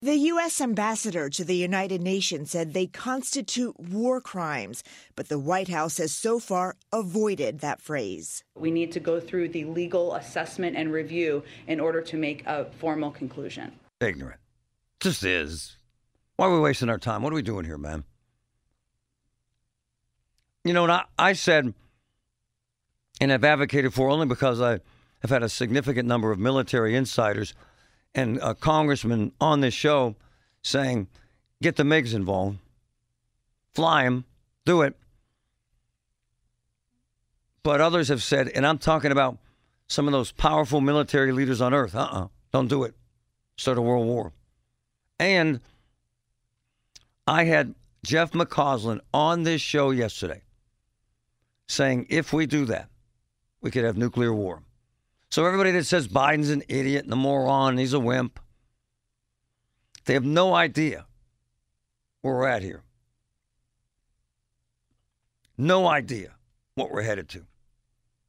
The U.S. ambassador to the United Nations said they constitute war crimes, but the White House has so far avoided that phrase. We need to go through the legal assessment and review in order to make a formal conclusion. Ignorant. Just is. Why are we wasting our time? What are we doing here, man? You know, and I, I said, and I've advocated for only because I have had a significant number of military insiders and a congressman on this show saying, get the MiGs involved, fly them, do it. But others have said, and I'm talking about some of those powerful military leaders on earth, uh uh-uh, uh, do not do it. Start a world war. And I had Jeff McCausland on this show yesterday saying, if we do that, we could have nuclear war. So everybody that says Biden's an idiot and a moron, and he's a wimp, they have no idea where we're at here. No idea what we're headed to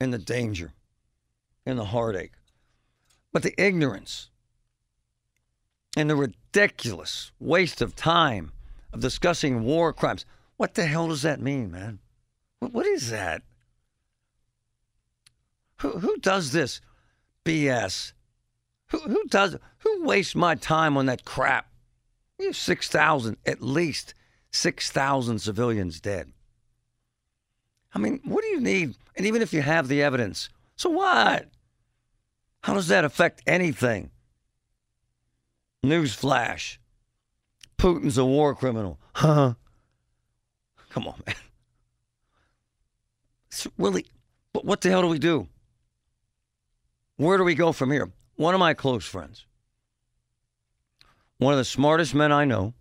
and the danger and the heartache. But the ignorance and the ridiculous waste of time of discussing war crimes. What the hell does that mean, man? What is that? Who, who does this BS? Who, who does? Who wastes my time on that crap? You have six thousand, at least six thousand civilians dead. I mean, what do you need? And even if you have the evidence, so what? How does that affect anything? Newsflash: Putin's a war criminal. Huh? Come on, man. It's really, but what the hell do we do? Where do we go from here? One of my close friends, one of the smartest men I know,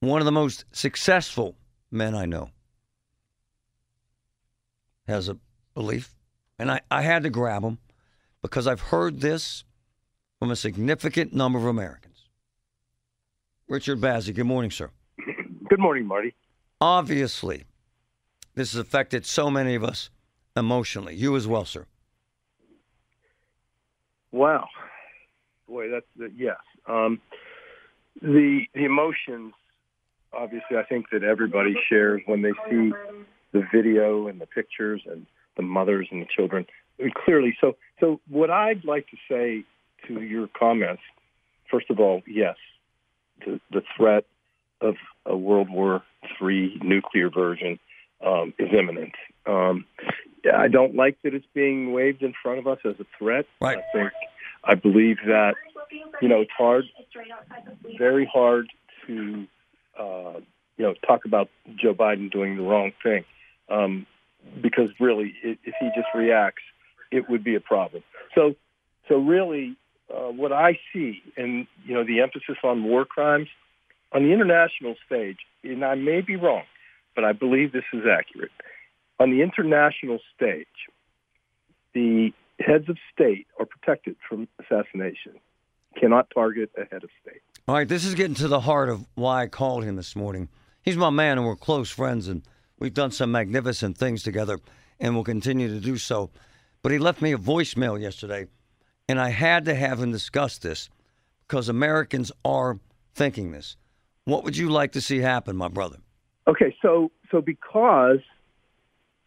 one of the most successful men I know, has a belief. And I, I had to grab him because I've heard this from a significant number of Americans. Richard Bazzi, good morning, sir. Good morning, Marty. Obviously, this has affected so many of us emotionally. You as well, sir. Wow, boy, that's the, yes. Um, the the emotions, obviously, I think that everybody shares when they see the video and the pictures and the mothers and the children. clearly, so so what I'd like to say to your comments, first of all, yes, the, the threat of a World War III nuclear version um, is imminent. Um, I don't like that it's being waved in front of us as a threat. Right. I think I believe that you know it's hard, very hard to uh, you know talk about Joe Biden doing the wrong thing um, because really, if he just reacts, it would be a problem. So, so really, uh, what I see, and you know, the emphasis on war crimes on the international stage, and I may be wrong, but I believe this is accurate. On the international stage, the heads of state are protected from assassination, cannot target a head of state. All right, this is getting to the heart of why I called him this morning. He's my man, and we're close friends, and we've done some magnificent things together, and will continue to do so. But he left me a voicemail yesterday, and I had to have him discuss this because Americans are thinking this. What would you like to see happen, my brother? Okay, so so because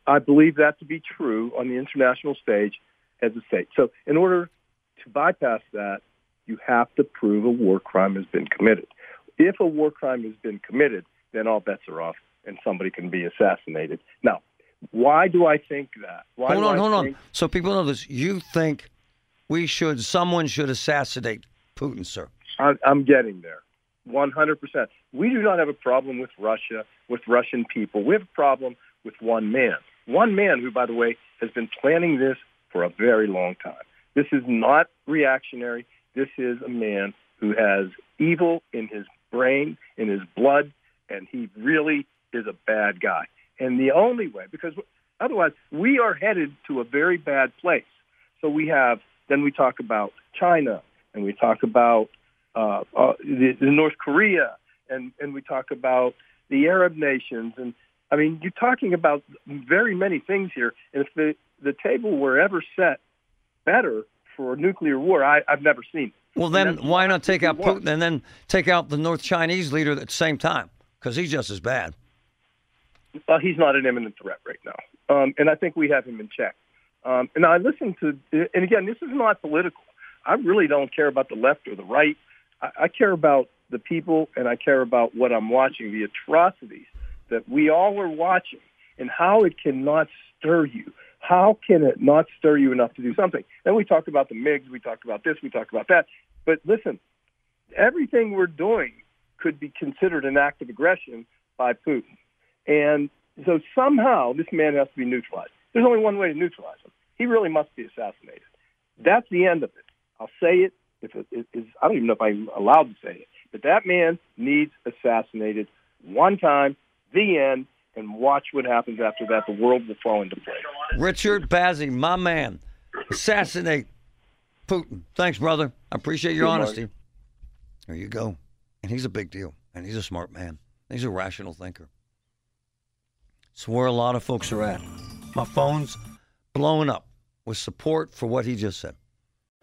I believe that to be true on the international stage as a state. So in order to bypass that, you have to prove a war crime has been committed. If a war crime has been committed, then all bets are off and somebody can be assassinated. Now, why do I think that? Why hold on, hold on. So people know this. You think we should, someone should assassinate Putin, sir? I- I'm getting there. 100%. We do not have a problem with Russia, with Russian people. We have a problem with one man. One man who, by the way, has been planning this for a very long time. This is not reactionary. This is a man who has evil in his brain, in his blood, and he really is a bad guy. And the only way, because otherwise we are headed to a very bad place. So we have, then we talk about China, and we talk about uh, uh, the, the North Korea, and, and we talk about the Arab nations. And I mean, you're talking about very many things here. And if the, the table were ever set better for nuclear war, I, I've never seen it. Well, then why not take out. Putin and then take out the North Chinese leader at the same time? Because he's just as bad. Well, he's not an imminent threat right now, um, and I think we have him in check. Um, and I listen to, and again, this is not political. I really don't care about the left or the right. I, I care about the people, and I care about what I'm watching, the atrocities that we all are watching, and how it cannot stir you. How can it not stir you enough to do something? Then we talked about the MiGs, we talked about this, we talked about that. But listen, everything we're doing could be considered an act of aggression by Putin. And so somehow this man has to be neutralized. There's only one way to neutralize him. He really must be assassinated. That's the end of it. I'll say it. If it is, I don't even know if I'm allowed to say it, but that man needs assassinated one time. The end. And watch what happens after that. The world will fall into place. Richard Bazzi, my man, assassinate Putin. Thanks, brother. I appreciate your Good honesty. There you go. And he's a big deal. And he's a smart man. He's a rational thinker. It's where a lot of folks are at. My phone's blowing up with support for what he just said.